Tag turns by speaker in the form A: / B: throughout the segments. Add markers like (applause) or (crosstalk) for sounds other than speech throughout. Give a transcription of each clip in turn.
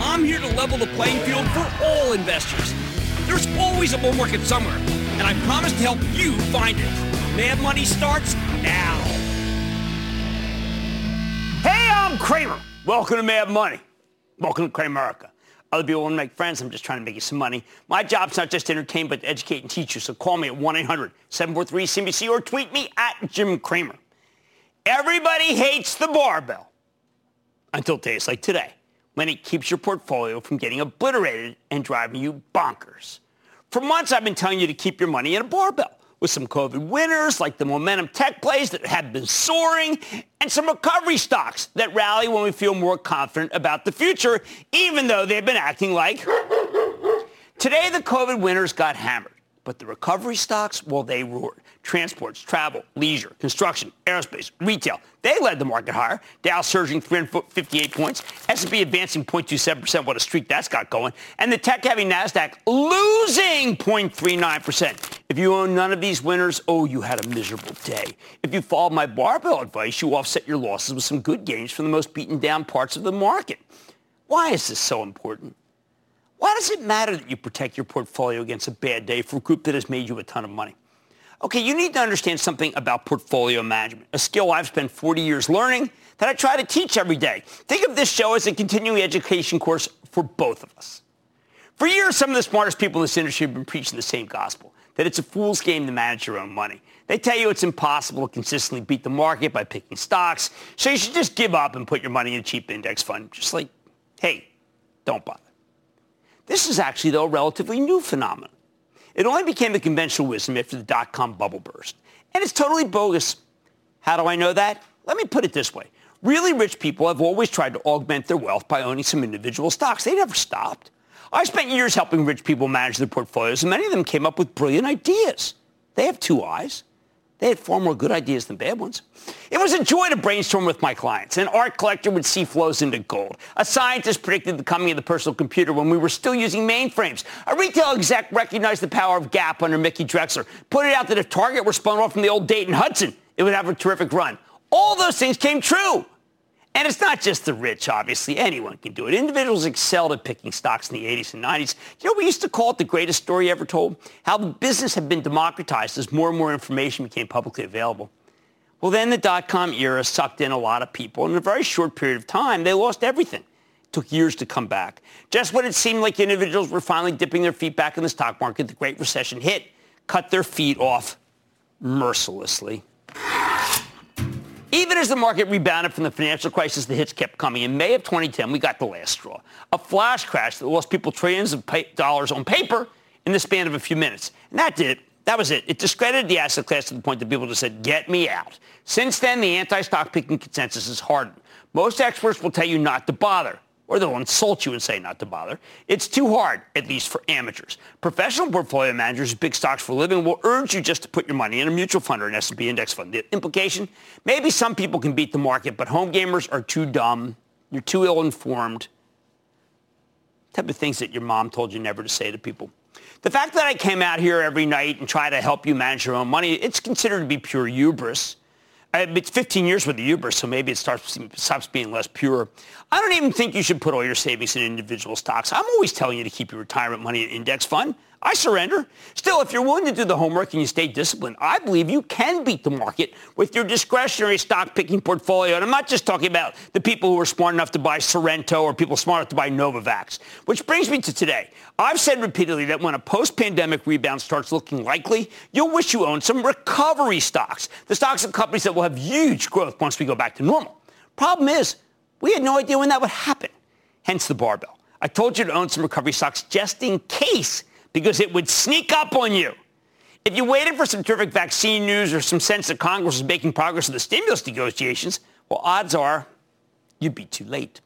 A: I'm here to level the playing field for all investors. There's always a bull market somewhere, and I promise to help you find it. Mad Money starts now. Hey, I'm Cramer. Welcome to Mad Money. Welcome to Cramerica. Other people want to make friends. I'm just trying to make you some money. My job's not just to entertain, but to educate and teach you. So call me at 1-800-743-CNBC or tweet me at Jim Cramer. Everybody hates the barbell until days like today when it keeps your portfolio from getting obliterated and driving you bonkers. For months, I've been telling you to keep your money in a barbell with some COVID winners like the momentum tech plays that have been soaring and some recovery stocks that rally when we feel more confident about the future, even though they've been acting like. Today, the COVID winners got hammered, but the recovery stocks, well, they roared transports, travel, leisure, construction, aerospace, retail. They led the market higher. Dow surging 358 points. S&P advancing 0.27%. What a streak that's got going. And the tech-heavy NASDAQ losing 0.39%. If you own none of these winners, oh, you had a miserable day. If you followed my barbell advice, you offset your losses with some good gains from the most beaten down parts of the market. Why is this so important? Why does it matter that you protect your portfolio against a bad day for a group that has made you a ton of money? Okay, you need to understand something about portfolio management, a skill I've spent 40 years learning that I try to teach every day. Think of this show as a continuing education course for both of us. For years, some of the smartest people in this industry have been preaching the same gospel, that it's a fool's game to manage your own money. They tell you it's impossible to consistently beat the market by picking stocks, so you should just give up and put your money in a cheap index fund. Just like, hey, don't bother. This is actually, though, a relatively new phenomenon. It only became the conventional wisdom after the dot-com bubble burst. And it's totally bogus. How do I know that? Let me put it this way. Really rich people have always tried to augment their wealth by owning some individual stocks. They never stopped. I spent years helping rich people manage their portfolios, and many of them came up with brilliant ideas. They have two eyes. They had far more good ideas than bad ones. It was a joy to brainstorm with my clients. An art collector would see flows into gold. A scientist predicted the coming of the personal computer when we were still using mainframes. A retail exec recognized the power of Gap under Mickey Drexler, pointed out that if Target were spun off from the old Dayton Hudson, it would have a terrific run. All those things came true. And it's not just the rich, obviously. Anyone can do it. Individuals excelled at picking stocks in the 80s and 90s. You know, we used to call it the greatest story ever told? How the business had been democratized as more and more information became publicly available. Well, then the dot-com era sucked in a lot of people. In a very short period of time, they lost everything. It took years to come back. Just when it seemed like individuals were finally dipping their feet back in the stock market, the Great Recession hit, cut their feet off mercilessly. Even as the market rebounded from the financial crisis, the hits kept coming. In May of 2010, we got the last straw. A flash crash that lost people trillions of dollars on paper in the span of a few minutes. And that did it. That was it. It discredited the asset class to the point that people just said, get me out. Since then, the anti-stock picking consensus has hardened. Most experts will tell you not to bother or they'll insult you and say not to bother. It's too hard, at least for amateurs. Professional portfolio managers, big stocks for a living, will urge you just to put your money in a mutual fund or an S&P index fund. The implication, maybe some people can beat the market, but home gamers are too dumb. You're too ill-informed. Type of things that your mom told you never to say to people. The fact that I came out here every night and try to help you manage your own money, it's considered to be pure hubris. It's 15 years with the hubris, so maybe it starts stops being less pure. I don't even think you should put all your savings in individual stocks. I'm always telling you to keep your retirement money in index fund. I surrender. Still, if you're willing to do the homework and you stay disciplined, I believe you can beat the market with your discretionary stock picking portfolio. And I'm not just talking about the people who are smart enough to buy Sorrento or people smart enough to buy Novavax. Which brings me to today. I've said repeatedly that when a post-pandemic rebound starts looking likely, you'll wish you owned some recovery stocks, the stocks of companies that will have huge growth once we go back to normal. Problem is, we had no idea when that would happen. Hence the barbell. I told you to own some recovery stocks just in case because it would sneak up on you. If you waited for some terrific vaccine news or some sense that Congress was making progress in the stimulus negotiations, well, odds are you'd be too late.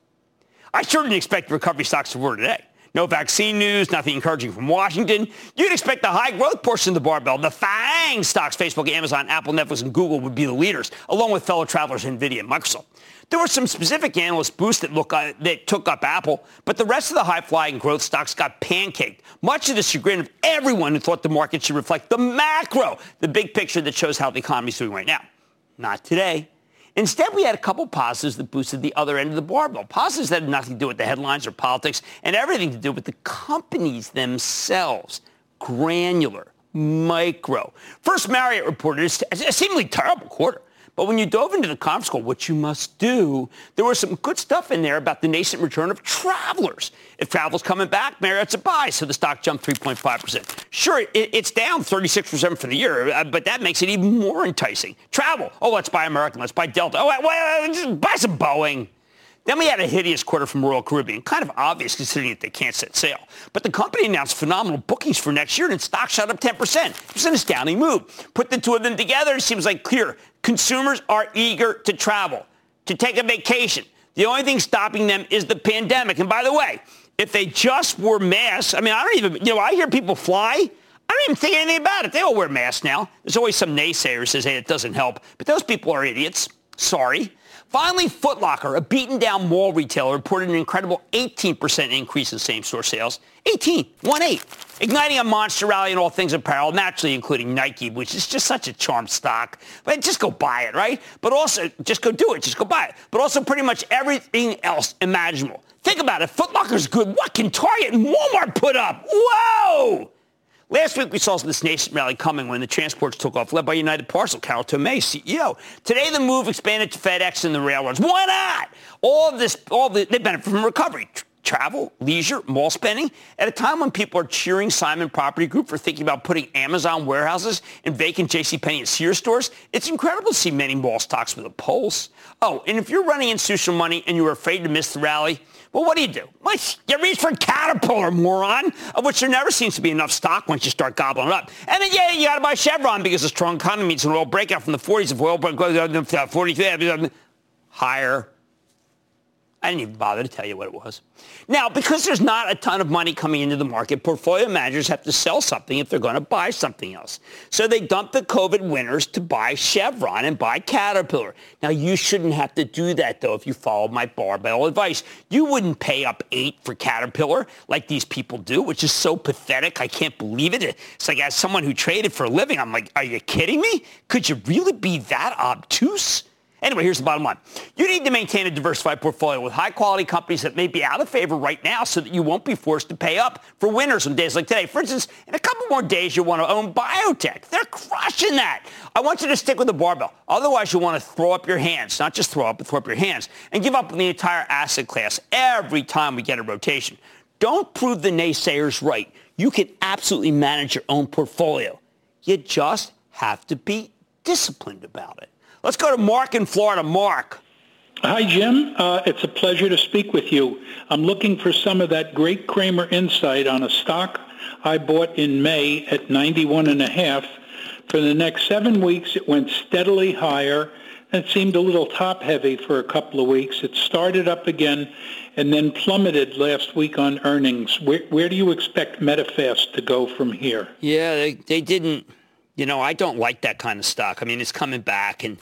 A: I sure didn't expect recovery stocks to roar today. No vaccine news, nothing encouraging from Washington. You'd expect the high growth portion of the barbell, the FANG stocks, Facebook, Amazon, Apple, Netflix, and Google would be the leaders, along with fellow travelers NVIDIA and Microsoft. There were some specific analyst boosts that, look, uh, that took up Apple, but the rest of the high-flying growth stocks got pancaked, much to the chagrin of everyone who thought the market should reflect the macro, the big picture that shows how the economy is doing right now. Not today. Instead, we had a couple positives that boosted the other end of the barbell. Positives that had nothing to do with the headlines or politics and everything to do with the companies themselves. Granular, micro. First, Marriott reported a seemingly terrible quarter. But when you dove into the conference call, what you must do, there was some good stuff in there about the nascent return of travelers. If travel's coming back, Marriott's a buy, so the stock jumped 3.5%. Sure, it, it's down 36% for the year, uh, but that makes it even more enticing. Travel. Oh, let's buy American. Let's buy Delta. Oh, wait, wait, just buy some Boeing. Then we had a hideous quarter from Royal Caribbean, kind of obvious considering that they can't set sail. But the company announced phenomenal bookings for next year and its stock shot up 10%. It was an astounding move. Put the two of them together, it seems like clear. Consumers are eager to travel, to take a vacation. The only thing stopping them is the pandemic. And by the way, if they just wore masks, I mean, I don't even, you know, I hear people fly. I don't even think anything about it. They all wear masks now. There's always some naysayer says, hey, it doesn't help. But those people are idiots. Sorry. Finally, Footlocker, a beaten down mall retailer, reported an incredible 18% increase in same-store sales. 18, 1-8, igniting a monster rally in all things apparel, naturally including Nike, which is just such a charm stock. But just go buy it, right? But also, just go do it. Just go buy it. But also pretty much everything else imaginable. Think about it. Footlocker's good. What can Target and Walmart put up? Whoa! Last week, we saw this nascent rally coming when the transports took off, led by United Parcel, Carol Tomé, CEO. Today, the move expanded to FedEx and the railroads. Why not? All of this, all the, they benefit from recovery. Travel, leisure, mall spending. At a time when people are cheering Simon Property Group for thinking about putting Amazon warehouses in vacant JCPenney and Sears stores, it's incredible to see many mall stocks with a pulse. Oh, and if you're running institutional money and you're afraid to miss the rally, well, what do you do? you reach for Caterpillar, moron, of which there never seems to be enough stock once you start gobbling it up. And then, yeah, you got to buy Chevron because a strong economy means an oil breakout from the 40s. If oil uh, 43, higher I didn't even bother to tell you what it was. Now, because there's not a ton of money coming into the market, portfolio managers have to sell something if they're going to buy something else. So they dump the COVID winners to buy Chevron and buy Caterpillar. Now, you shouldn't have to do that, though, if you follow my barbell advice. You wouldn't pay up eight for Caterpillar like these people do, which is so pathetic. I can't believe it. It's like as someone who traded for a living, I'm like, are you kidding me? Could you really be that obtuse? Anyway, here's the bottom line. You need to maintain a diversified portfolio with high-quality companies that may be out of favor right now so that you won't be forced to pay up for winners on days like today. For instance, in a couple more days, you'll want to own biotech. They're crushing that. I want you to stick with the barbell. Otherwise, you'll want to throw up your hands. Not just throw up, but throw up your hands and give up on the entire asset class every time we get a rotation. Don't prove the naysayers right. You can absolutely manage your own portfolio. You just have to be disciplined about it. Let's go to Mark in Florida. Mark.
B: Hi, Jim. Uh, it's a pleasure to speak with you. I'm looking for some of that great Cramer insight on a stock I bought in May at 91 and a half. For the next seven weeks, it went steadily higher. and seemed a little top heavy for a couple of weeks. It started up again and then plummeted last week on earnings. Where, where do you expect Medifast to go from here?
A: Yeah, they, they didn't you know, I don't like that kind of stock. I mean, it's coming back. And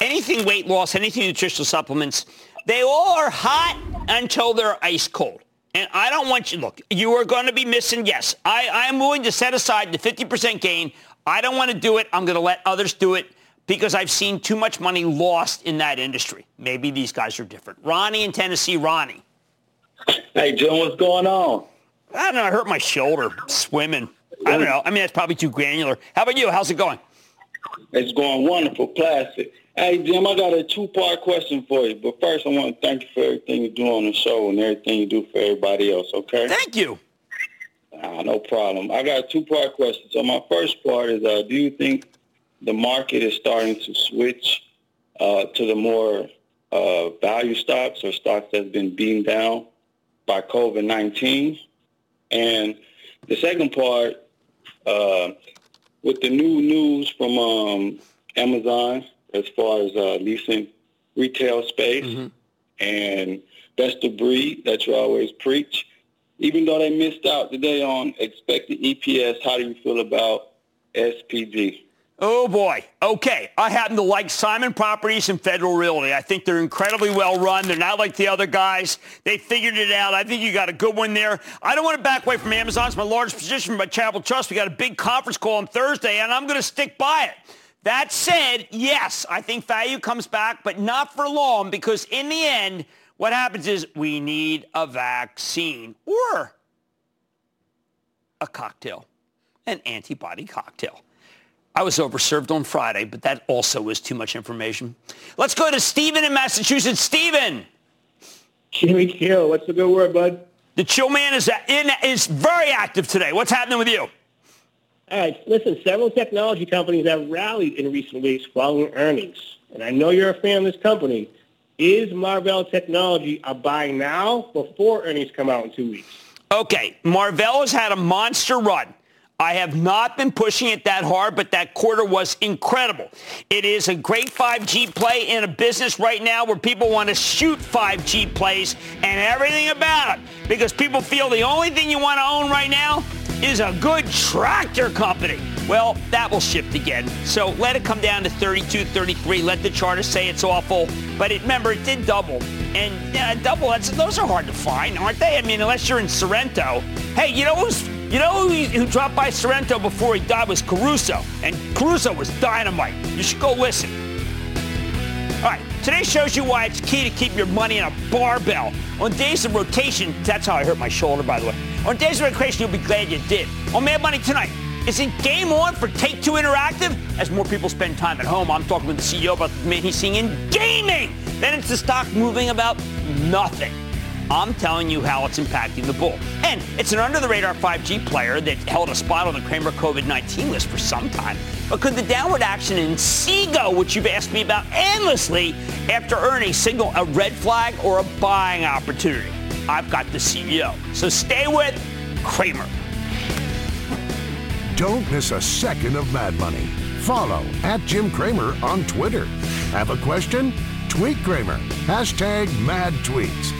A: anything weight loss, anything nutritional supplements, they all are hot until they're ice cold. And I don't want you, look, you are going to be missing, yes, I, I am willing to set aside the 50% gain. I don't want to do it. I'm going to let others do it because I've seen too much money lost in that industry. Maybe these guys are different. Ronnie in Tennessee, Ronnie.
C: Hey, Jim, what's going on?
A: I don't know. I hurt my shoulder swimming. I don't know. I mean, that's probably too granular. How about you? How's it going?
C: It's going wonderful, classic. Hey, Jim, I got a two-part question for you. But first, I want to thank you for everything you do on the show and everything you do for everybody else, okay?
A: Thank you.
C: Ah, no problem. I got a two-part question. So my first part is, uh, do you think the market is starting to switch uh, to the more uh, value stocks or stocks that's been beaten down by COVID-19? And the second part, uh, with the new news from um, Amazon as far as uh, leasing retail space mm-hmm. and best of breed that you always preach, even though they missed out today on expected EPS, how do you feel about SPG?
A: Oh boy. Okay. I happen to like Simon Properties and Federal Realty. I think they're incredibly well run. They're not like the other guys. They figured it out. I think you got a good one there. I don't want to back away from Amazon. It's my largest position by Chapel Trust. We got a big conference call on Thursday, and I'm going to stick by it. That said, yes, I think value comes back, but not for long because in the end, what happens is we need a vaccine or a cocktail, an antibody cocktail. I was overserved on Friday, but that also was too much information. Let's go to Stephen in Massachusetts. Stephen.
D: Jimmy Chill, what's the good word, bud?
A: The chill man is, uh, in, is very active today. What's happening with you?
D: All right, listen, several technology companies have rallied in recent weeks following earnings. And I know you're a fan of this company. Is Marvell Technology a buy now before earnings come out in two weeks?
A: Okay, Marvell has had a monster run. I have not been pushing it that hard, but that quarter was incredible. It is a great 5G play in a business right now where people want to shoot 5G plays and everything about it because people feel the only thing you want to own right now is a good tractor company. Well, that will shift again. So let it come down to 32, 33. Let the charter say it's awful. But it, remember, it did double. And uh, double, those are hard to find, aren't they? I mean, unless you're in Sorrento. Hey, you know who's you know who, who, dropped by Sorrento before he died was Caruso, and Caruso was dynamite. You should go listen. All right, today shows you why it's key to keep your money in a barbell. On days of rotation, that's how I hurt my shoulder, by the way. On days of rotation, you'll be glad you did. On Mad Money tonight, is it game on for Take Two Interactive? As more people spend time at home, I'm talking with the CEO about the man he's seeing in gaming. Then it's the stock moving about nothing. I'm telling you how it's impacting the bull. And it's an under-the-radar 5G player that held a spot on the Cramer COVID-19 list for some time. But could the downward action Inseego, which you've asked me about endlessly, after earnings signal a red flag or a buying opportunity? I've got the CEO. So stay with Cramer.
E: Don't miss a second of Mad Money. Follow at Jim Cramer on Twitter. Have a question? Tweet Cramer. Hashtag mad tweets.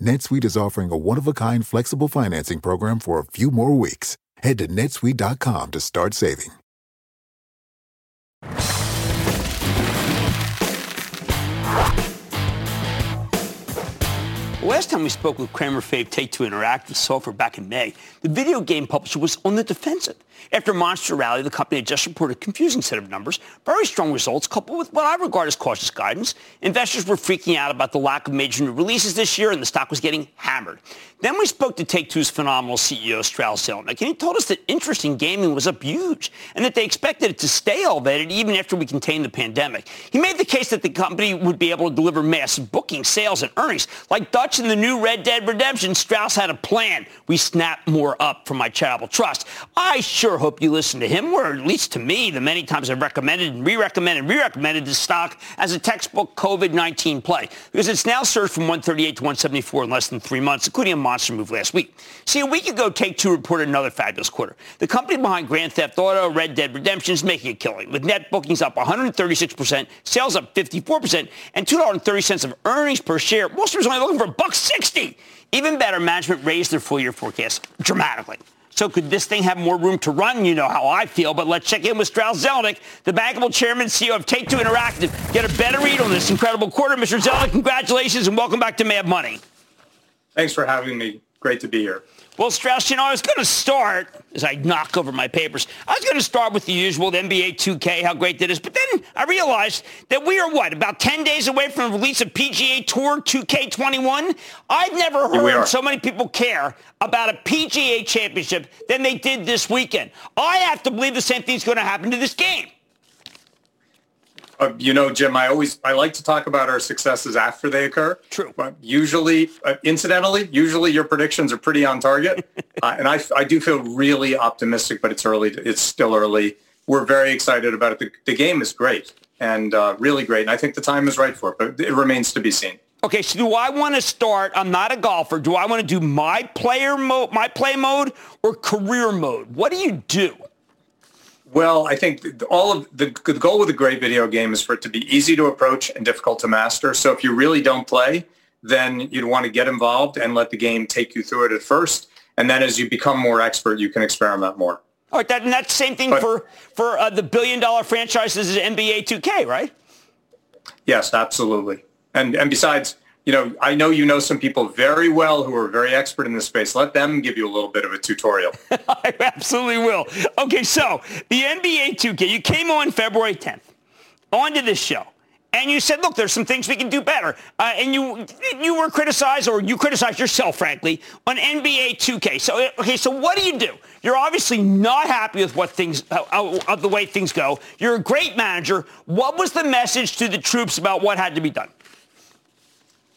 F: NetSuite is offering a one-of-a-kind flexible financing program for a few more weeks. Head to netsuite.com to start saving.
A: Last time we spoke with Cramer Fave Take-Two Interactive Software back in May, the video game publisher was on the defensive. After Monster Rally, the company had just reported a confusing set of numbers, very strong results coupled with what I regard as cautious guidance. Investors were freaking out about the lack of major new releases this year, and the stock was getting hammered. Then we spoke to Take-Two's phenomenal CEO, Strauss Zelnick, and he told us that interest in gaming was up huge and that they expected it to stay elevated even after we contained the pandemic. He made the case that the company would be able to deliver massive booking, sales, and earnings. Like Dutch in the new Red Dead Redemption, Strauss had a plan. We snap more up from my charitable trust. I sure hope you listen to him, or at least to me, the many times I've recommended and re-recommended and re-recommended this stock as a textbook COVID-19 play because it's now surged from 138 to 174 in less than three months, including a monster move last week. See, a week ago, Take-Two reported another fabulous quarter. The company behind Grand Theft Auto, Red Dead Redemption is making a killing, with net bookings up 136%, sales up 54%, and $2.30 of earnings per share. Street was only looking for a 60. Even better, management raised their full-year forecast dramatically. So could this thing have more room to run? You know how I feel, but let's check in with Strauss Zelnick, the bankable chairman CEO of Take-Two Interactive. Get a better read on this incredible quarter. Mr. Zelnick, congratulations and welcome back to Mad Money.
G: Thanks for having me. Great to be here.
A: Well, Strauss, you know, I was going to start, as I knock over my papers, I was going to start with the usual, the NBA 2K, how great that is. But then I realized that we are, what, about 10 days away from the release of PGA Tour 2K21? I've never heard so many people care about a PGA championship than they did this weekend. I have to believe the same thing's going to happen to this game.
G: Uh, you know, Jim, I always I like to talk about our successes after they occur.
A: True.
G: But usually, uh, incidentally, usually your predictions are pretty on target, (laughs) uh, and I I do feel really optimistic. But it's early. It's still early. We're very excited about it. The, the game is great and uh, really great, and I think the time is right for it. But it remains to be seen.
A: Okay, so do I want to start? I'm not a golfer. Do I want to do my player mode, my play mode, or career mode? What do you do?
G: Well, I think all of the, the goal with a great video game is for it to be easy to approach and difficult to master. So if you really don't play, then you'd want to get involved and let the game take you through it at first. And then as you become more expert, you can experiment more.
A: All right, that, and that's the same thing but, for, for uh, the billion-dollar franchises is NBA 2K, right?
G: Yes, absolutely. And, and besides, you know, I know you know some people very well who are very expert in this space. Let them give you a little bit of a tutorial. (laughs)
A: I absolutely will. Okay, so the NBA 2K, you came on February 10th onto this show. And you said, look, there's some things we can do better. Uh, and you you were criticized, or you criticized yourself, frankly, on NBA 2K. So, okay, so what do you do? You're obviously not happy with what things, uh, uh, the way things go. You're a great manager. What was the message to the troops about what had to be done?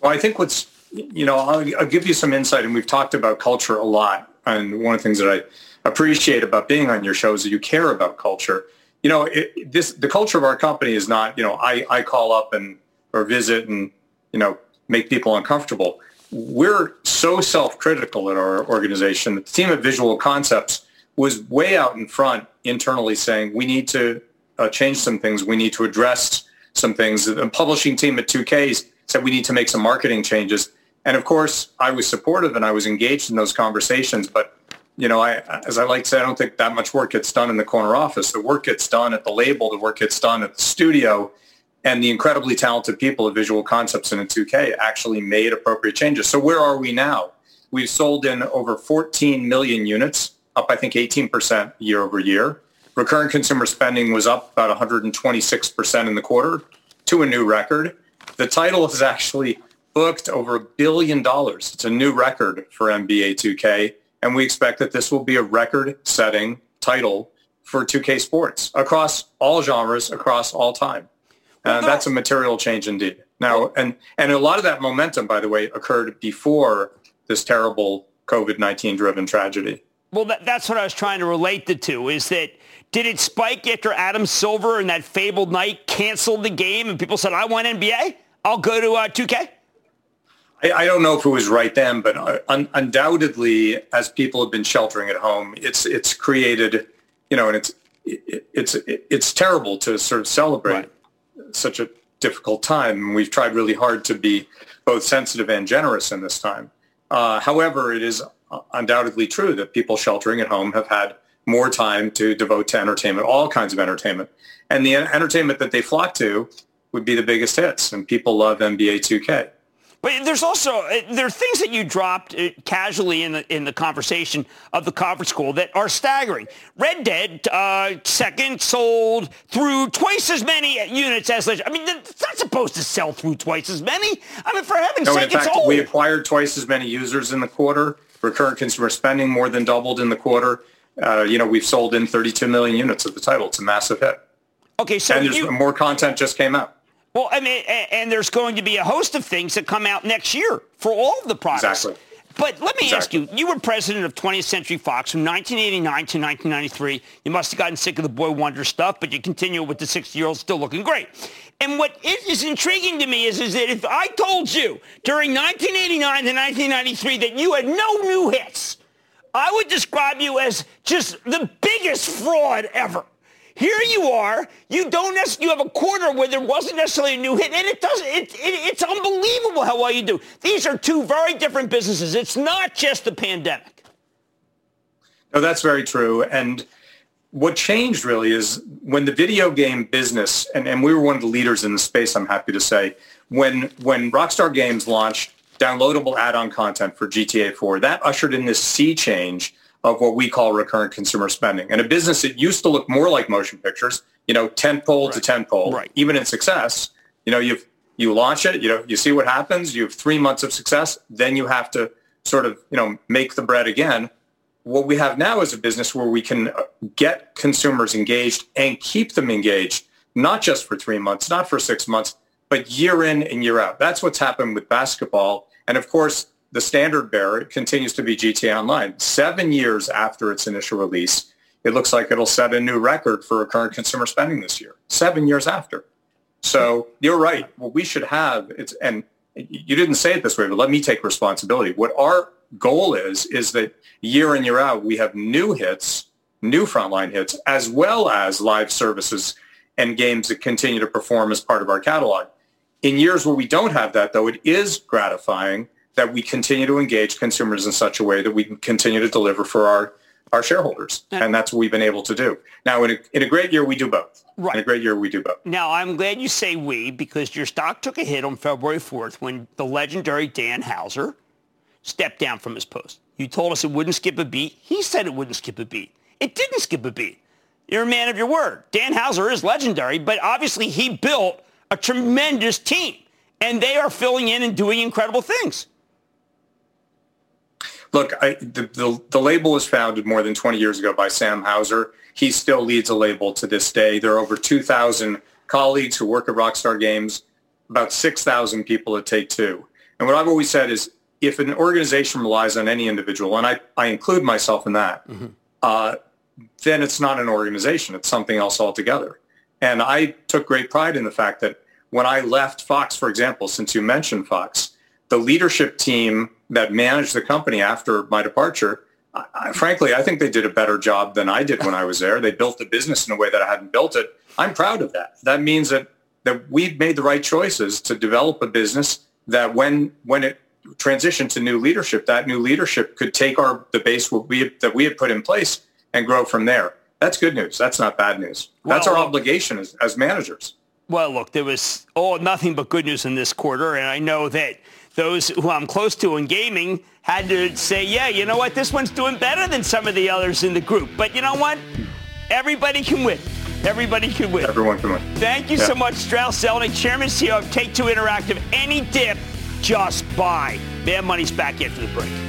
G: Well, I think what's, you know, I'll, I'll, give you some insight, and we've talked about culture a lot. And one of the things that I appreciate about being on your show is that you care about culture. You know, it, this the culture of our company is not, you know, I, I call up and or visit and, you know, make people uncomfortable. We're so self-critical at our organization the team at Visual Concepts was way out in front internally saying we need to uh, change some things. We need to address some things. The publishing team at 2Ks said we need to make some marketing changes. And of course, I was supportive and I was engaged in those conversations. But, you know, I, as I like to say, I don't think that much work gets done in the corner office. The work gets done at the label. The work gets done at the studio. And the incredibly talented people at Visual Concepts and at 2K actually made appropriate changes. So where are we now? We've sold in over 14 million units, up I think 18% year over year. Recurrent consumer spending was up about 126% in the quarter to a new record. The title is actually booked over a billion dollars. It's a new record for NBA 2K, and we expect that this will be a record-setting title for 2K Sports across all genres, across all time. And uh, that's a material change indeed. Now, and, and a lot of that momentum, by the way, occurred before this terrible COVID-19 driven tragedy.
A: Well, that, that's what I was trying to relate the two is that did it spike after Adam Silver and that fabled night canceled the game and people said, I want NBA? I'll go to uh, 2K?
G: I, I, don't know if it was right then, but uh, un- undoubtedly, as people have been sheltering at home, it's it's created, you know, and it's it, it's it, it's terrible to sort of celebrate right. such a difficult time. We've tried really hard to be both sensitive and generous in this time. Uh, however, it is undoubtedly true that people sheltering at home have had more time to devote to entertainment, all kinds of entertainment. And the entertainment that they flock to would be the biggest hits. And people love NBA 2K.
A: But there's also uh, there are things that you dropped uh, casually in the in the conversation of the conference call that are staggering. Red Dead uh, second sold through twice as many units as I mean, it's not supposed to sell through twice as many. I mean, for heaven's no, sake,
G: in fact, we acquired twice as many users in the quarter. Recurrent consumer spending more than doubled in the quarter. Uh, you know, we've sold in 32 million units of the title. It's a massive hit.
A: Okay, so
G: and
A: you,
G: more content just came out.
A: Well, I mean, and there's going to be a host of things that come out next year for all of the products.
G: Exactly.
A: But let me exactly. ask you, you were president of 20th Century Fox from 1989 to 1993. You must have gotten sick of the Boy Wonder stuff, but you continue with the 60-year-old still looking great. And what is intriguing to me is, is that if I told you during 1989 to 1993 that you had no new hits, I would describe you as just the biggest fraud ever. Here you are. You don't you have a quarter where there wasn't necessarily a new hit, and it doesn't. It, it, it's unbelievable how well you do. These are two very different businesses. It's not just the pandemic.
G: No, that's very true. And what changed really is when the video game business, and, and we were one of the leaders in the space, I'm happy to say, when when Rockstar Games launched downloadable add-on content for GTA 4, that ushered in this sea change of what we call recurrent consumer spending. And a business that used to look more like motion pictures, you know, tent pole right. to tent pole,
A: right.
G: even in success, you know, you you launch it, you know, you see what happens, you have three months of success, then you have to sort of, you know, make the bread again. What we have now is a business where we can uh, get consumers engaged and keep them engaged, not just for three months, not for six months, but year in and year out. That's what's happened with basketball. And of course, the standard bearer continues to be GTA Online. Seven years after its initial release, it looks like it'll set a new record for recurrent consumer spending this year. Seven years after. So you're right. What we should have, it's and you didn't say it this way, but let me take responsibility. What our goal is, is that year in, year out, we have new hits, new frontline hits, as well as live services and games that continue to perform as part of our catalog. In years where we don't have that, though, it is gratifying that we continue to engage consumers in such a way that we can continue to deliver for our our shareholders. And that's what we've been able to do. Now, in a, in a great year, we do both.
A: Right.
G: In a great year, we do both.
A: Now, I'm glad you say we because your stock took a hit on February 4th when the legendary Dan Houser stepped down from his post. You told us it wouldn't skip a beat. He said it wouldn't skip a beat. It didn't skip a beat. You're a man of your word. Dan Houser is legendary, but obviously he built a tremendous team, and they are filling in and doing incredible things.
G: Look, I, the, the, the label was founded more than 20 years ago by Sam Houser. He still leads a label to this day. There are over 2,000 colleagues who work at Rockstar Games, about 6,000 people at Take-Two. And what I've always said is if an organization relies on any individual, and I, I include myself in that, mm-hmm. uh, then it's not an organization. It's something else altogether. And I took great pride in the fact that when I left Fox, for example, since you mentioned Fox, the leadership team that managed the company after my departure, I, frankly, I think they did a better job than I did when I was there. They built the business in a way that I hadn't built it. I'm proud of that. That means that that we've made the right choices to develop a business that when when it transitioned to new leadership, that new leadership could take our the base we that we had put in place and grow from there. That's good news. That's not bad news. That's well, our obligation as, as managers.
A: Well, look, there was oh nothing but good news in this quarter, and I know that those who I'm close to in gaming had to say, yeah, you know what, this one's doing better than some of the others in the group. But you know what? Everybody can win. Everybody can win.
G: Everyone can win.
A: Thank you yeah. so much, Strauss Zelnick, Chairman CEO of Take-Two Interactive. Any dip, just buy. Mad Money's back after the break.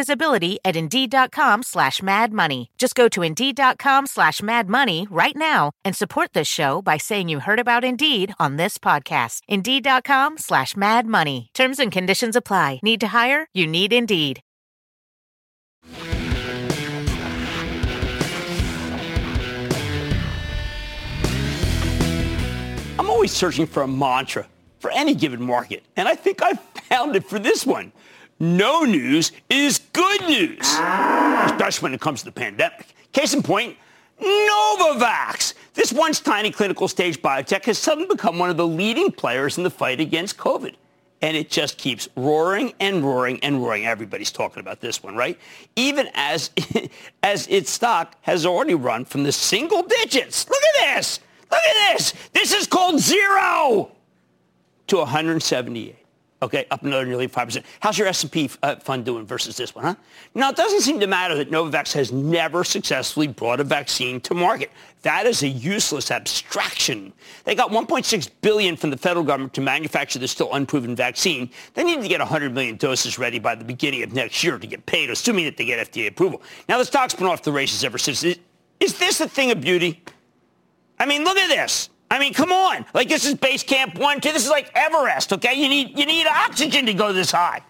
H: visibility at Indeed.com slash Mad Money. Just go to Indeed.com slash Mad Money right now and support this show by saying you heard about Indeed on this podcast. Indeed.com slash Mad Money. Terms and conditions apply. Need to hire? You need Indeed.
A: I'm always searching for a mantra for any given market, and I think I found it for this one. No news is good news, ah. especially when it comes to the pandemic. Case in point, Novavax. This once tiny clinical stage biotech has suddenly become one of the leading players in the fight against COVID. And it just keeps roaring and roaring and roaring. Everybody's talking about this one, right? Even as, (laughs) as its stock has already run from the single digits. Look at this. Look at this. This is called zero to 178. Okay, up another nearly 5%. How's your S&P uh, fund doing versus this one, huh? Now, it doesn't seem to matter that Novavax has never successfully brought a vaccine to market. That is a useless abstraction. They got 1.6 billion from the federal government to manufacture the still unproven vaccine. They need to get 100 million doses ready by the beginning of next year to get paid, assuming that they get FDA approval. Now, the stock's been off the races ever since. Is this a thing of beauty? I mean, look at this. I mean, come on. Like this is base camp one, two. This is like Everest, okay? You need you need oxygen to go this high.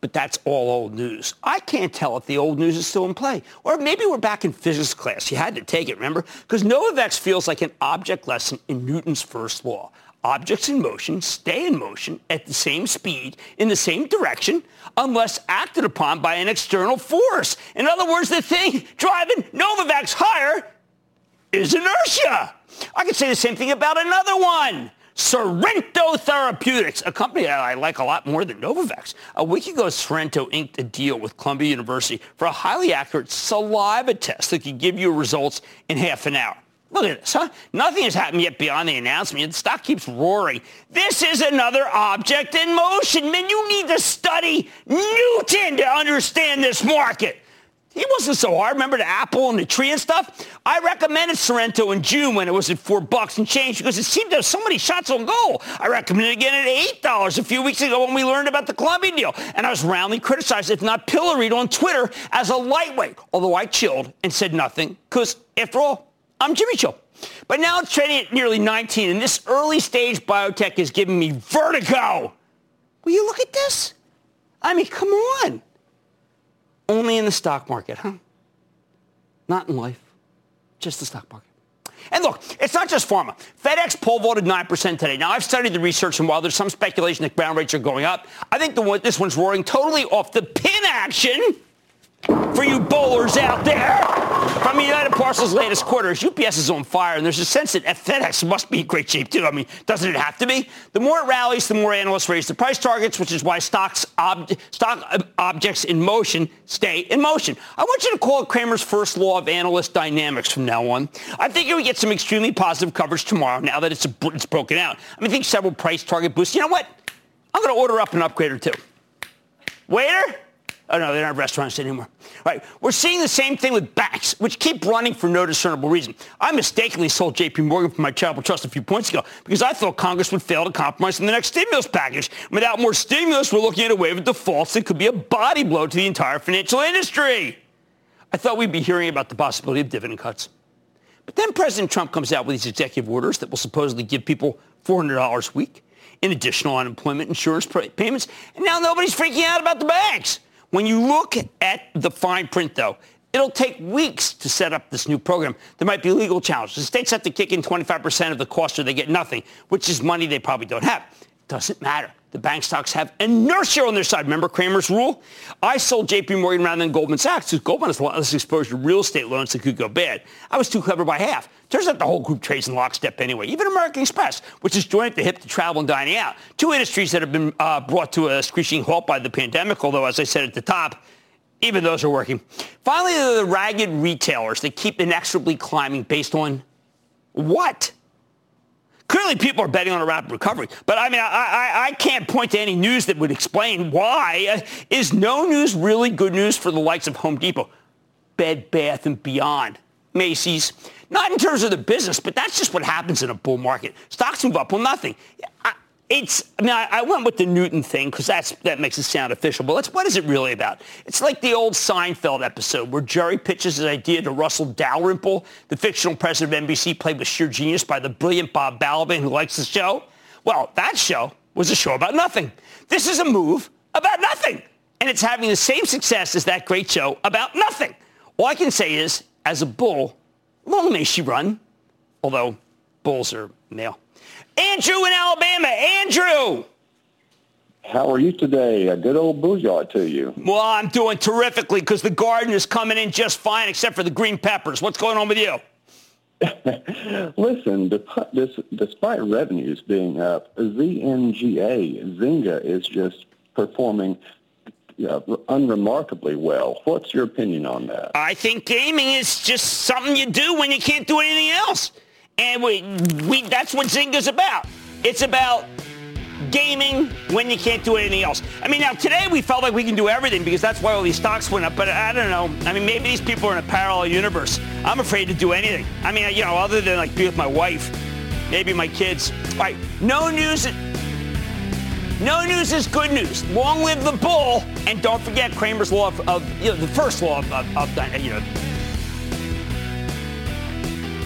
A: But that's all old news. I can't tell if the old news is still in play. Or maybe we're back in physics class. You had to take it, remember? Because Novavax feels like an object lesson in Newton's first law. Objects in motion stay in motion at the same speed in the same direction unless acted upon by an external force. In other words, the thing driving Novavax higher is inertia. I could say the same thing about another one. Sorrento Therapeutics, a company that I like a lot more than Novavax. A week ago, Sorrento inked a deal with Columbia University for a highly accurate saliva test that could give you results in half an hour. Look at this, huh? Nothing has happened yet beyond the announcement. The stock keeps roaring. This is another object in motion. Man, you need to study Newton to understand this market. He wasn't so hard. Remember the apple and the tree and stuff? I recommended Sorrento in June when it was at four bucks and change because it seemed to have so many shots on goal. I recommended again at eight dollars a few weeks ago when we learned about the Columbia deal, and I was roundly criticized, if not pilloried, on Twitter as a lightweight. Although I chilled and said nothing because, after all, I'm Jimmy Chill. But now it's trading at nearly 19, and this early stage biotech is giving me vertigo. Will you look at this? I mean, come on. Only in the stock market, huh? Not in life, just the stock market. And look, it's not just pharma. FedEx pole voted 9% today. Now, I've studied the research, and while there's some speculation that ground rates are going up, I think one, this one's roaring totally off the pin action for you bowlers out there. From United Parcels' latest quarters, UPS is on fire, and there's a sense that FedEx must be in great shape too. I mean, doesn't it have to be? The more it rallies, the more analysts raise the price targets, which is why stocks ob- stock uh, objects in motion stay in motion. I want you to call it Cramer's first law of analyst dynamics from now on. I think we get some extremely positive coverage tomorrow now that it's, a, it's broken out. I mean, I think several price target boosts. You know what? I'm going to order up an upgrade or two. Waiter? Oh, no, they're not restaurants anymore. Right. We're seeing the same thing with banks, which keep running for no discernible reason. I mistakenly sold JP Morgan for my charitable trust a few points ago because I thought Congress would fail to compromise on the next stimulus package. Without more stimulus, we're looking at a wave of defaults that could be a body blow to the entire financial industry. I thought we'd be hearing about the possibility of dividend cuts. But then President Trump comes out with these executive orders that will supposedly give people $400 a week in additional unemployment insurance payments. And now nobody's freaking out about the banks. When you look at the fine print, though, it'll take weeks to set up this new program. There might be legal challenges. The states have to kick in 25% of the cost or they get nothing, which is money they probably don't have. It Doesn't matter. The bank stocks have inertia on their side. Remember Cramer's rule? I sold JP Morgan rather than Goldman Sachs because Goldman has a lot less exposure to real estate loans that could go bad. I was too clever by half. Turns out the whole group trades in lockstep anyway. Even American Express, which is joined at the hip to travel and dining out. Two industries that have been uh, brought to a screeching halt by the pandemic, although, as I said at the top, Even those are working. Finally, the ragged retailers that keep inexorably climbing based on what? Clearly, people are betting on a rapid recovery. But I mean, I, I, I can't point to any news that would explain why. Is no news really good news for the likes of Home Depot, Bed Bath and Beyond, Macy's? Not in terms of the business, but that's just what happens in a bull market. Stocks move up, well, nothing. I, it's, I mean, I, went with the Newton thing because that's that makes it sound official. But what is it really about? It's like the old Seinfeld episode where Jerry pitches his idea to Russell Dalrymple, the fictional president of NBC, played with sheer genius by the brilliant Bob Balaban, who likes the show. Well, that show was a show about nothing. This is a move about nothing, and it's having the same success as that great show about nothing. All I can say is, as a bull, long may she run. Although bulls are male. Andrew in Alabama. Andrew.
I: How are you today? A good old booyah to you.
A: Well, I'm doing terrifically because the garden is coming in just fine, except for the green peppers. What's going on with you? (laughs)
I: Listen, despite revenues being up, ZNGA, Zynga, is just performing uh, unremarkably well. What's your opinion on that?
A: I think gaming is just something you do when you can't do anything else. And we, we, that's what Zynga's about. It's about gaming when you can't do anything else. I mean, now today we felt like we can do everything because that's why all these stocks went up. But I don't know. I mean, maybe these people are in a parallel universe. I'm afraid to do anything. I mean, you know, other than like be with my wife, maybe my kids. All right, no news. No news is good news. Long live the bull, and don't forget Cramer's law of, of you know, the first law of, of, of you know,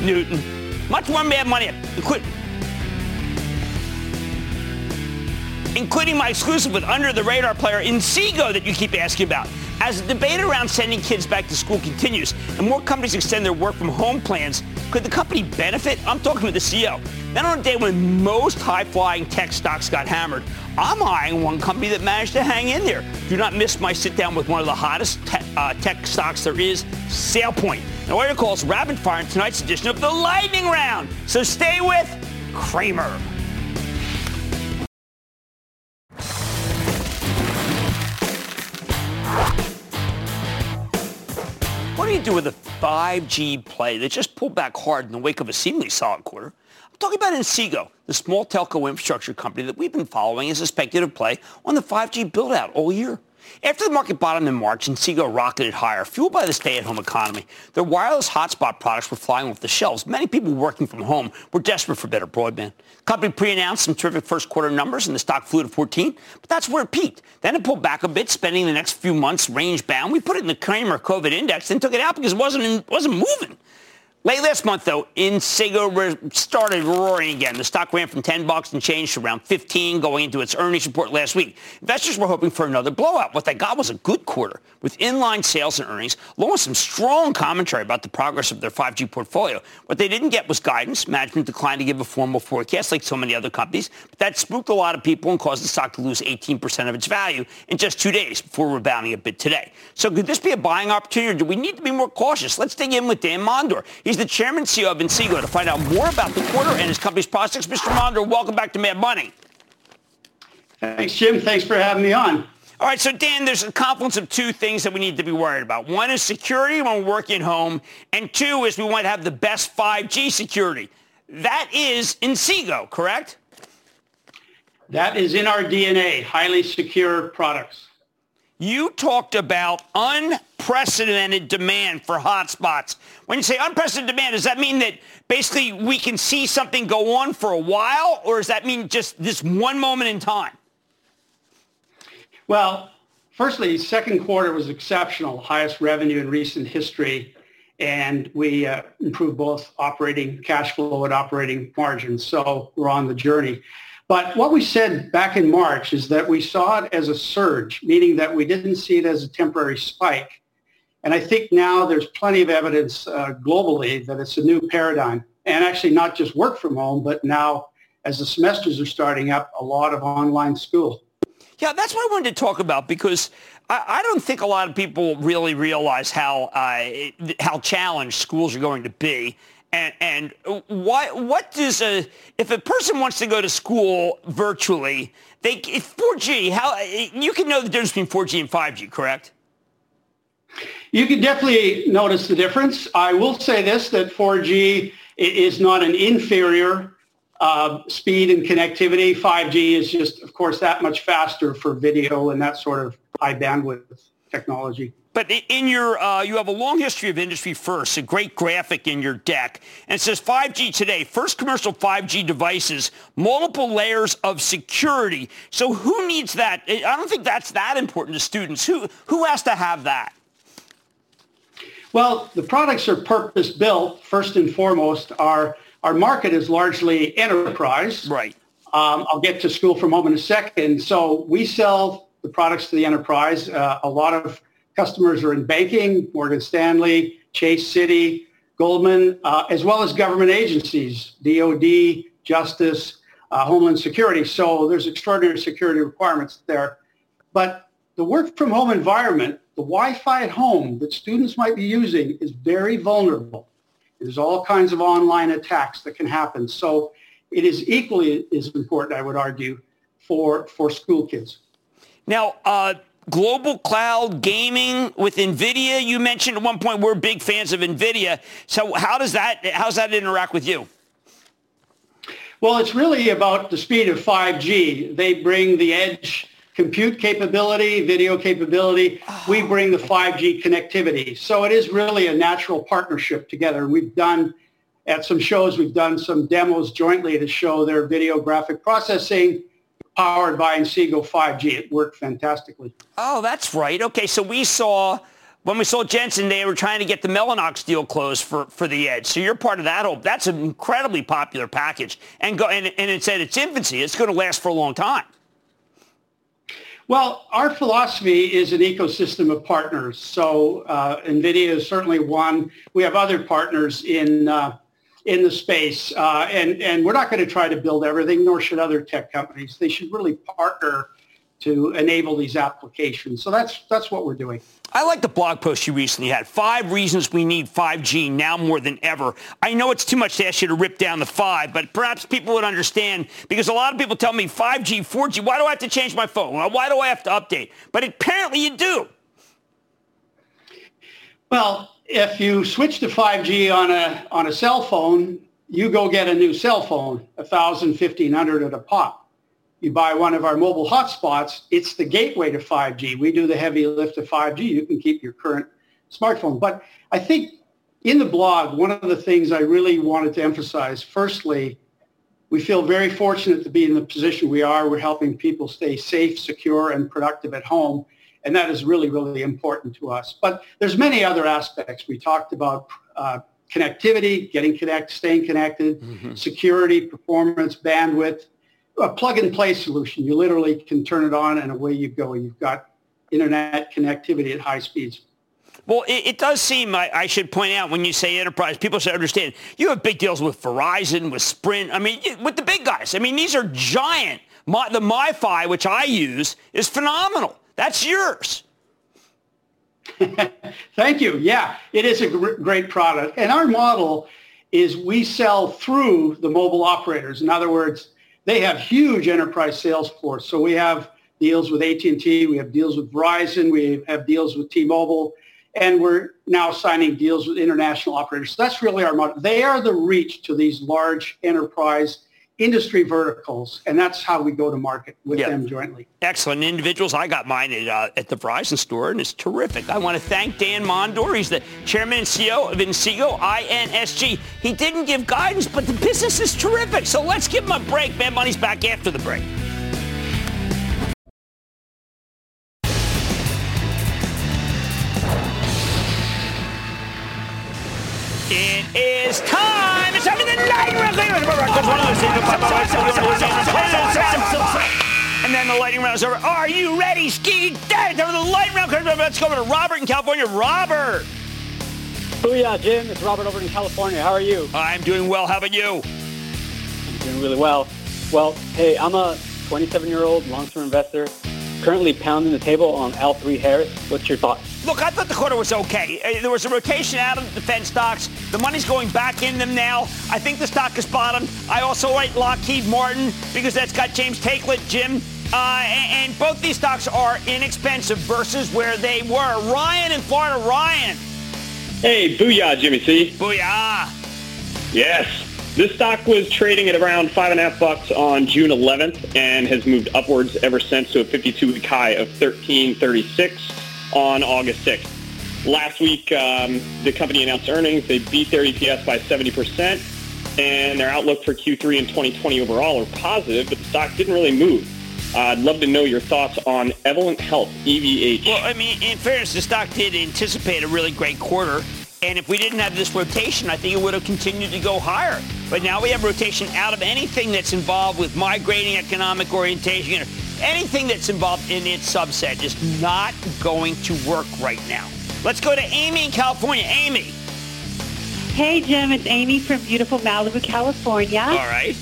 A: Newton. Much more Mad Money, including, including my exclusive with Under the Radar player Inseego that you keep asking about. As the debate around sending kids back to school continues and more companies extend their work from home plans, could the company benefit? I'm talking with the CEO. Then on a day when most high-flying tech stocks got hammered, I'm eyeing one company that managed to hang in there. Do not miss my sit down with one of the hottest te- uh, tech stocks there is, SailPoint. Now, what calls rapid fire in tonight's edition of the Lightning Round. So stay with Cramer. What do you do with a 5G play that just pulled back hard in the wake of a seemingly solid quarter? I'm talking about Inseego, the small telco infrastructure company that we've been following as a speculative play on the 5G build-out all year. After the market bottomed in March, Inseego rocketed higher, fueled by the stay-at-home economy. Their wireless hotspot products were flying off the shelves. Many people working from home were desperate for better broadband. The company pre-announced some terrific first quarter numbers, and the stock flew to 14, but that's where it peaked. Then it pulled back a bit, spending the next few months range bound. We put it in the Cramer COVID index, and took it out because it wasn't, wasn't moving. Late last month, though, Inseego started roaring again. The stock ran from 10 bucks and change to around 15 going into its earnings report last week. Investors were hoping for another blowout. What they got was a good quarter with inline sales and earnings, along with some strong commentary about the progress of their 5G portfolio. What they didn't get was guidance. Management declined to give a formal forecast like so many other companies, but that spooked a lot of people and caused the stock to lose 18% of its value in just two days before rebounding a bit today. So could this be a buying opportunity or do we need to be more cautious? Let's dig in with Dan Mondor. He's the chairman and CEO of Inseego to find out more about the quarter and his company's prospects. Mr. Mondor, welcome back to Mad Money.
J: Thanks, Jim. Thanks for having me on.
A: All right, so Dan, there's a confluence of two things that we need to be worried about. One is security when we're working home, and two is we want to have the best 5G security. That is Inseego, correct?
J: That is in our DNA, highly secure products.
A: You talked about unprecedented demand for hotspots. When you say unprecedented demand, does that mean that basically we can see something go on for a while, or does that mean just this one moment in time?
J: Well, firstly, second quarter was exceptional, highest revenue in recent history, and we uh, improved both operating cash flow and operating margins. So we're on the journey. But what we said back in March is that we saw it as a surge, meaning that we didn't see it as a temporary spike. And I think now there's plenty of evidence uh, globally that it's a new paradigm. And actually not just work from home, but now as the semesters are starting up, a lot of online school.
A: Yeah, that's what I wanted to talk about because I, I don't think a lot of people really realize how uh, how challenged schools are going to be. And, and what, what does a, if a person wants to go to school virtually, they, 4G, how, you can know the difference between 4G and 5G, correct?
J: You can definitely notice the difference. I will say this, that 4G is not an inferior uh, speed and connectivity. 5G is just, of course, that much faster for video and that sort of high bandwidth technology.
A: But in your, uh, you have a long history of industry first, a great graphic in your deck. And it says 5G today, first commercial 5G devices, multiple layers of security. So who needs that? I don't think that's that important to students. Who, who has to have that?
J: Well, the products are purpose built. First and foremost, our, our market is largely enterprise.
A: Right.
J: Um, I'll get to school from home in a second. So we sell the products to the enterprise. Uh, a lot of customers are in banking, Morgan Stanley, Chase Citi, Goldman, uh, as well as government agencies, DOD, Justice, uh, Homeland Security. So there's extraordinary security requirements there. But the work from home environment, the Wi-Fi at home that students might be using is very vulnerable. There's all kinds of online attacks that can happen. So it is equally as important, I would argue, for, for school kids.
A: Now, uh, global cloud gaming with NVIDIA, you mentioned at one point we're big fans of NVIDIA. So how does that, how does that interact with you?
J: Well, it's really about the speed of 5G. They bring the edge compute capability, video capability. Oh. We bring the 5G connectivity. So it is really a natural partnership together. We've done at some shows, we've done some demos jointly to show their video graphic processing powered by Inseego 5G. It worked fantastically.
A: Oh, that's right. Okay, so we saw when we saw Jensen, they were trying to get the Mellanox deal closed for, for the Edge. So you're part of that whole. That's an incredibly popular package, and go and, and it's at its infancy. It's going to last for a long time.
J: Well, our philosophy is an ecosystem of partners. So uh, NVIDIA is certainly one. We have other partners in uh, in the space, uh, and and we're not going to try to build everything, nor should other tech companies. They should really partner to enable these applications. So that's that's what we're doing.
A: I like the blog post you recently had. Five reasons we need 5G now more than ever. I know it's too much to ask you to rip down the five, but perhaps people would understand because a lot of people tell me 5G, 4G, why do I have to change my phone? Why do I have to update? But apparently you do.
J: Well, if you switch to 5G on a, on a cell phone, you go get a new cell phone, 1000 1500 at a pop you buy one of our mobile hotspots, it's the gateway to 5G. We do the heavy lift of 5G. You can keep your current smartphone. But I think in the blog, one of the things I really wanted to emphasize, firstly, we feel very fortunate to be in the position we are. We're helping people stay safe, secure, and productive at home. And that is really, really important to us. But there's many other aspects. We talked about uh, connectivity, getting connected, staying connected, mm-hmm. security, performance, bandwidth, a plug and play solution. You literally can turn it on and away you go. You've got internet connectivity at high speeds.
A: Well, it, it does seem, I, I, should point out, when you say enterprise, people should understand, you have big deals with Verizon, with Sprint, I mean, with the big guys. I mean, these are giant. My, the MiFi, which I use, is phenomenal. That's yours. (laughs)
J: Thank you. Yeah, it is a gr- great product. And our model is we sell through the mobile operators. In other words, they have huge enterprise sales force. So we have deals with AT&T, we have deals with Verizon, we have deals with T-Mobile, and we're now signing deals with international operators. So that's really our model. They are the reach to these large enterprise industry verticals, and that's how we go to market with them jointly.
A: Excellent individuals. I got mine at, uh, at the Verizon store, and it's terrific. I want to thank Dan Mondor. He's the chairman and CEO of Inseego, INSG. He didn't give guidance, but the business is terrific. So let's give him a break. Mad Money's back after the break. It is time And then the lightning round is over. Are you ready, Ski Dad? The lightning round. Let's go over to Robert in California. Robert.
K: Booyah, Jim. It's Robert over in California. How are you?
A: I'm doing well. How about you?
K: I'm doing really well. Well, hey, I'm a 27-year-old long-term investor, currently pounding the table on L3 Harris. What's your thoughts?
A: Look, I thought the quarter was okay. Uh, there was a rotation out of the defense stocks. The money's going back in them now. I think the stock is bottomed. I also like Lockheed Martin because that's got James Taiclet, Jim. Uh, and, and both these stocks are inexpensive versus where they were. Ryan in Florida, Ryan.
L: Hey, booyah, Jimmy C.
A: Booyah.
L: Yes. This stock was trading at around five and a half bucks on June 11th and has moved upwards ever since to a 52-week high of 1336 on August 6th. Last week, um, the company announced earnings. They beat their EPS by 70%, and their outlook for Q3 in 2020 overall are positive, but the stock didn't really move. Uh, I'd love to know your thoughts on Evolent Health, EVH.
A: Well, I mean, in fairness, the stock did anticipate a really great quarter. And if we didn't have this rotation, I think it would have continued to go higher. But now we have rotation out of anything that's involved with migrating economic orientation. Anything that's involved in its subset is not going to work right now. Let's go to Amy in California. Amy.
M: Hey, Jim. It's Amy from beautiful Malibu, California.
A: All right.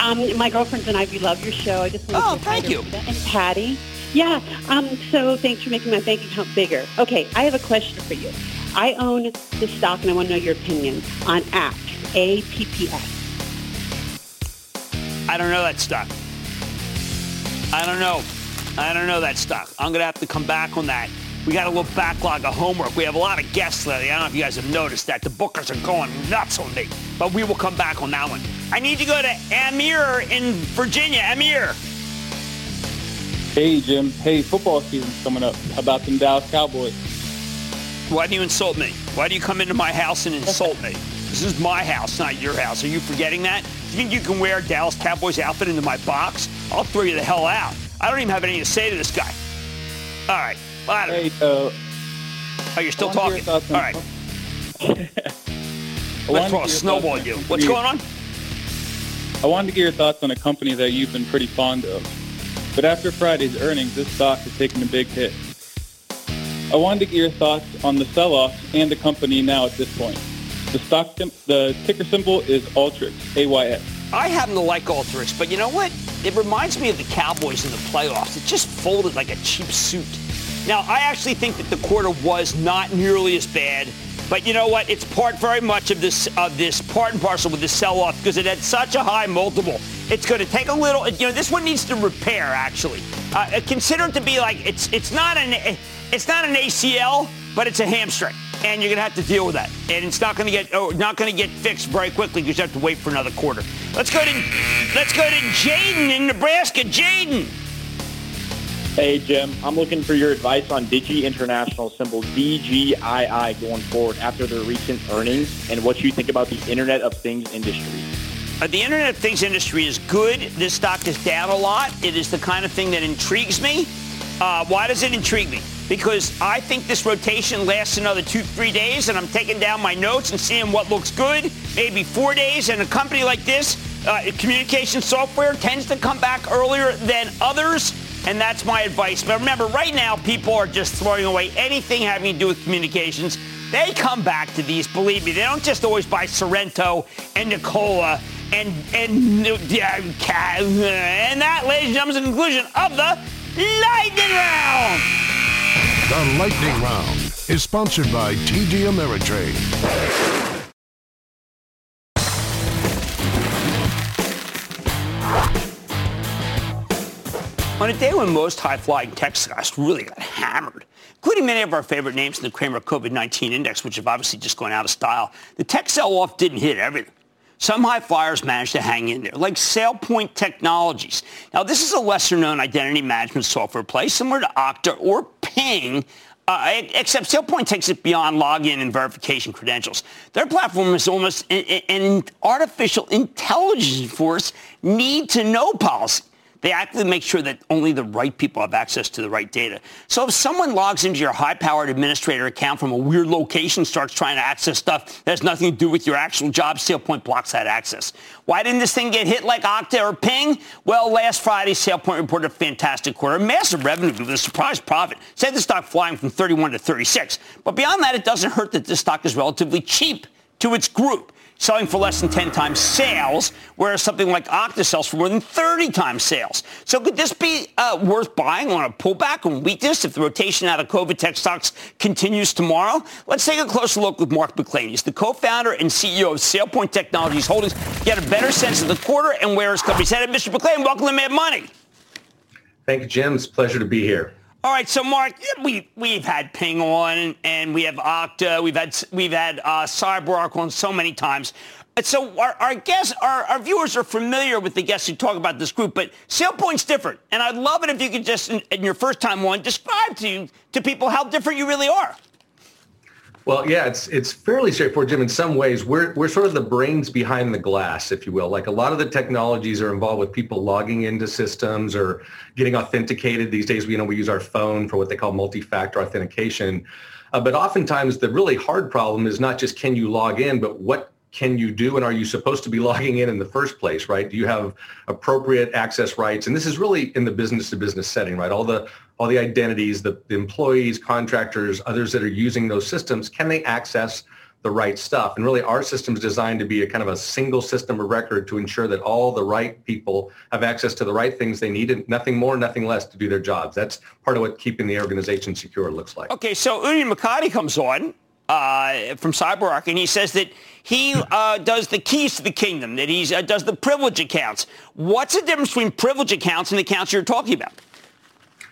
M: Um, my girlfriends and I, we love your show. I just want
A: oh,
M: to
A: thank you.
M: And Patty. Yeah. Um, so thanks for making my bank account bigger. Okay, I have a question for you. I own the stock, and I want to know your opinion on APP, A-P-P-S.
A: I don't know that stock. I don't know. I don't know that stuff. I'm going to have to come back on that. We got a little backlog of homework. We have a lot of guests lately. I don't know if you guys have noticed that. The bookers are going nuts on me. But we will come back on that one. I need to go to Amir in Virginia. Amir.
N: Hey, Jim. Hey, football season's coming up. How about them Dallas Cowboys?
A: Why do you insult me? Why do you come into my house and insult me? This is my house, not your house. Are you forgetting that? You think you can wear a Dallas Cowboys outfit into my box? I'll throw you the hell out. I don't even have anything to say to this guy. All right. Well,
N: hey, uh,
A: oh, you're still talking. All right. (laughs) Let's throw a snowball at you. What's going on?
N: I wanted to get your thoughts on a company that you've been pretty fond of. But after Friday's earnings, this stock has taken a big hit. I wanted to get your thoughts on the sell-off and the company now at this point. The stock, the ticker symbol is Alteryx, AYX.
A: I happen to like Alteryx, but you know what? It reminds me of the Cowboys in the playoffs. It just folded like a cheap suit. Now, I actually think that the quarter was not nearly as bad, but you know what? It's part very much of this of this part and parcel with the sell-off because it had such a high multiple. It's going to take a little. You know, this one needs to repair actually. Uh, consider it to be like it's it's not an it's not an ACL, but it's a hamstring, and you're going to have to deal with that. And it's not going to get oh, not going to get fixed very quickly because you have to wait for another quarter. Let's go to let's go to Jaden in Nebraska. Jaden.
O: Hey Jim, I'm looking for your advice on Digi International symbol DGII going forward after their recent earnings and what you think about the Internet of Things industry.
A: Uh, the Internet of Things industry is good. This stock is down a lot. It is the kind of thing that intrigues me. Uh, why does it intrigue me? Because I think this rotation lasts another two, three days, and I'm taking down my notes and seeing what looks good. Maybe four days, and a company like this, uh, communication software tends to come back earlier than others, and that's my advice. But remember, right now, people are just throwing away anything having to do with communications. They come back to these, believe me. They don't just always buy Sorrento and Nikola and and and that, ladies and gentlemen, is the conclusion of the lightning round.
E: The Lightning Round is sponsored by TD Ameritrade.
A: On a day when most high-flying tech stocks really got hammered, including many of our favorite names in the Cramer COVID-19 index, which have obviously just gone out of style, the tech sell-off didn't hit everything. Some high flyers managed to hang in there, like SailPoint Technologies. Now, this is a lesser-known identity management software play, similar to Okta or Ping, uh, except SailPoint takes it beyond login and verification credentials. Their platform is almost an, an artificial intelligence force need-to-know policy. They actively make sure that only the right people have access to the right data. So if someone logs into your high-powered administrator account from a weird location, starts trying to access stuff that has nothing to do with your actual job, SailPoint blocks that access. Why didn't this thing get hit like Okta or Ping? Well, last Friday, SailPoint reported a fantastic quarter, massive revenue with a surprise profit. Said the stock flying from 31 to 36. But beyond that, it doesn't hurt that this stock is relatively cheap to its group. Selling for less than 10 times sales, whereas something like Okta sells for more than 30 times sales. So could this be uh, worth buying on a pullback and weakness if the rotation out of COVID tech stocks continues tomorrow? Let's take a closer look with Mark McClain. He's the co-founder and CEO of SailPoint Technologies Holdings. Get a better sense of the quarter and where his company's headed. Mr. McClain, welcome to Mad Money.
P: Thank you, Jim. It's a pleasure to be here.
A: All right, so Mark, we we've had Ping on, and we have Okta, we've had we've had uh, CyberArk on so many times. So our, our guests, our, our viewers are familiar with the guests who talk about this group, but SailPoint's different, and I'd love it if you could just, in, in your first time on, describe to to people how different you really are.
P: Well, yeah, it's it's fairly straightforward, Jim. In some ways, we're we're sort of the brains behind the glass, if you will. Like a lot of the technologies are involved with people logging into systems or getting authenticated. These days, you know, we use our phone for what they call multi-factor authentication. Uh, but oftentimes, the really hard problem is not just can you log in, but what can you do and are you supposed to be (laughs) logging in in the first place, right? Do you have appropriate access rights? And this is really in the business to business setting, right? All the all the identities, the, the employees, contractors, others that are using those systems, can they access the right stuff? And really our system is designed to be a kind of a single system of record to ensure that all the right people have access to the right things they need and nothing more, nothing less to do their jobs. That's part of what keeping the organization secure looks like.
A: Okay, so Udi Mokady comes on uh, from CyberArk, and he says that he uh, does the keys to the kingdom, that he uh, does the privilege accounts. What's the difference between privilege accounts and the accounts you're talking about?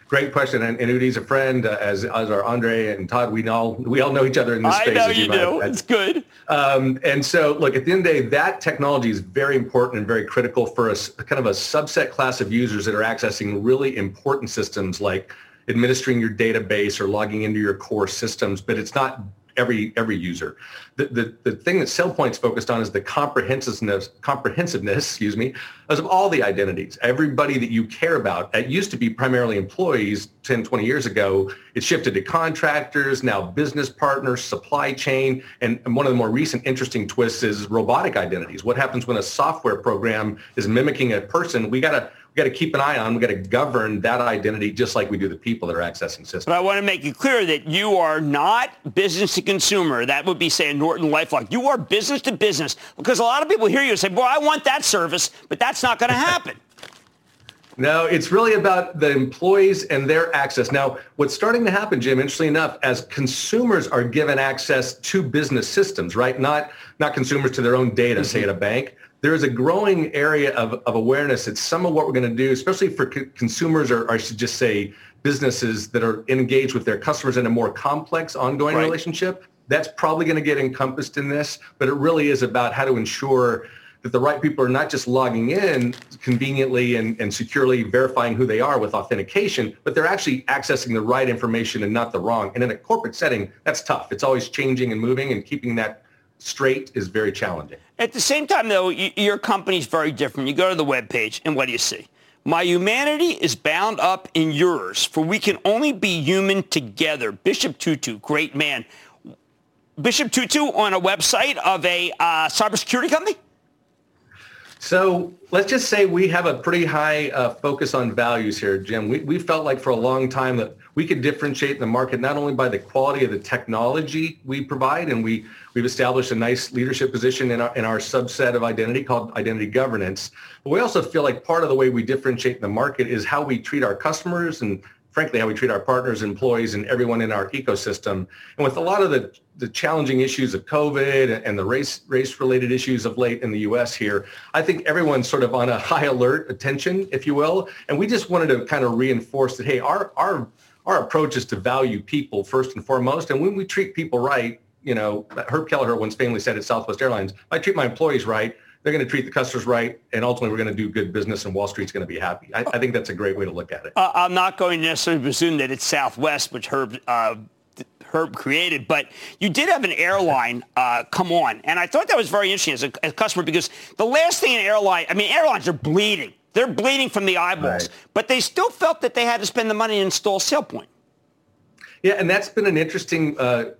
P: Great question, and, and Udi's a friend, uh, as as are Andre and Todd. We all we all know each other in this
A: I
P: space.
A: know you, you do. It's good.
P: Um, and so, look, at the end of the day, that technology is very important and very critical for a kind of a subset class of users that are accessing really important systems like administering your database or logging into your core systems. But it's not every every user. The, the, the thing that SailPoint's focused on is the comprehensiveness, comprehensiveness, excuse me, of all the identities. Everybody that you care about. It used to be primarily employees 10, 20 years ago. It shifted to contractors, now business partners, supply chain, and, and one of the more recent interesting twists is robotic identities. What happens when a software program is mimicking a person? We got to we got to keep an eye on. We've got to govern that identity just like we do the people that are accessing systems.
A: But I want to make it clear that you are not business to consumer. That would be saying Norton LifeLock. You are business to business because a lot of people hear you say, "Boy, I want that service," but that's not going to happen. (laughs)
P: No, it's really about the employees and their access. Now, what's starting to happen, Jim, interestingly enough, as consumers are given access to business systems, right? Not not consumers to their own data, mm-hmm. say at a bank, there is a growing area of, of awareness that some of what we're going to do, especially for c- consumers or, or, I should just say businesses that are engaged with their customers in a more complex ongoing right. relationship, that's probably going to get encompassed in this. But it really is about how to ensure that the right people are not just logging in conveniently and, and securely verifying who they are with authentication, but they're actually accessing the right information and not the wrong. And in a corporate setting, that's tough. It's always changing and moving and keeping that straight is very challenging.
A: At the same time, though, y- your company's very different. You go to the web page, and what do you see? My humanity is bound up in yours, for we can only be human together. Bishop Tutu, great man. Bishop Tutu on a website of a uh, cybersecurity company?
P: So let's just say we have a pretty high uh, focus on values here, Jim. We, we felt like for a long time that we could differentiate in the market not only by the quality of the technology we provide, and we, we've established a nice leadership position in our, in our subset of identity called identity governance, but we also feel like part of the way we differentiate in the market is how we treat our customers and frankly, how we treat our partners, employees, and everyone in our ecosystem. And with a lot of the, the challenging issues of COVID and the race race related issues of late in the U.S. here, I think everyone's sort of on a (laughs) high alert attention, if you will. And we just wanted to kind of reinforce that, hey, our our our approach is to value people first and foremost. And when we treat people right, you know, Herb Kelleher once famously said at Southwest Airlines, I treat my employees right, they're going to treat the customers right, and ultimately we're going to do good business, and Wall Street's going to be happy. I, I think that's a great way to look at it.
A: Uh, I'm not going to necessarily presume that it's Southwest, which Herb uh, Herb created, but you did have an airline uh, come on, and I thought that was very interesting as a, as a, customer because the last thing an airline, I mean, airlines are bleeding. They're bleeding from the eyeballs, right. but they still felt that they had to spend the money to install SailPoint.
P: Yeah, and that's been an interesting uh,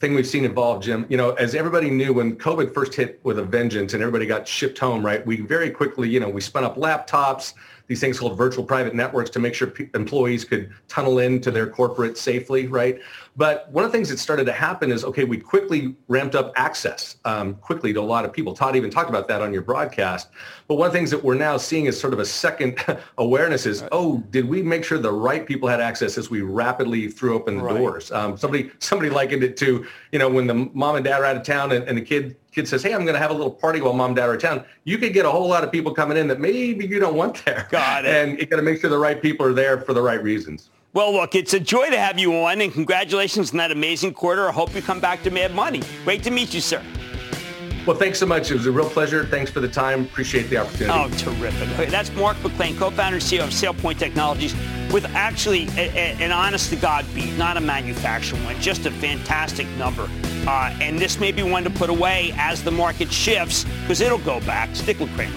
P: thing we've seen evolve, Jim. You know, as everybody knew when COVID first hit with a vengeance and everybody got shipped home, right? We very quickly, you know, we spun up laptops. these things called virtual private networks to make sure p- employees could tunnel into their corporate safely, right? But one of the things that started to happen is, okay, we quickly ramped up access um, quickly to a lot of people. Todd even talked about that on your broadcast. But one of the things that we're now seeing is sort of a second (laughs) awareness is, oh, did we make sure the right people had access as we rapidly threw open the right. doors? Um, somebody somebody likened it to, you know, when the mom and dad are out of town and, and the kid kid says, hey, I'm going to have a little party while mom and dad are in town, you could get a whole lot of people coming in that maybe you don't want there.
A: Got it.
P: And you got to make sure the right people are there for the right reasons.
A: Well, look, it's a joy to have you on, and congratulations on that amazing quarter. I hope you come back to Mad Money. Great to meet you, sir.
P: Well, thanks so much. It was a real pleasure. Thanks for the time. Appreciate the opportunity.
A: Oh, terrific. Okay, that's Mark McClain, co-founder and CEO of SailPoint Technologies, with actually a, a, an honest-to-God beat, not a manufacturing one, just a fantastic number. Uh, and this may be one to put away as the market shifts, because it'll go back. Stick with Cramer.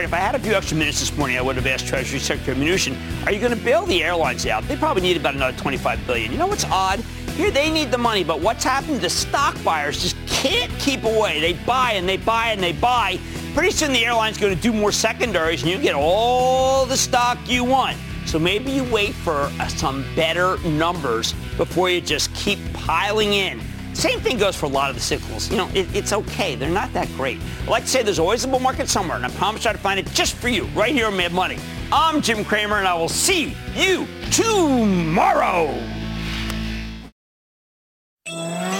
A: Right, if I had a few extra minutes this morning, I would have asked Treasury Secretary Mnuchin, are you going to bail the airlines out? They probably need about another 25 billion. You know what's odd? Here they need the money, but what's happened The stock buyers just can't keep away. They buy and they buy and they buy. Pretty soon the airline's going to do more secondaries and you get all the stock you want. So maybe you wait for uh, some better numbers before you just keep piling in. Same thing goes for a lot of the cyclicals. You know, it, it's okay. They're not that great. I like to say there's always a bull market somewhere, and I promise I'll find it just for you right here on Mad Money. I'm Jim Cramer, and I will see you tomorrow.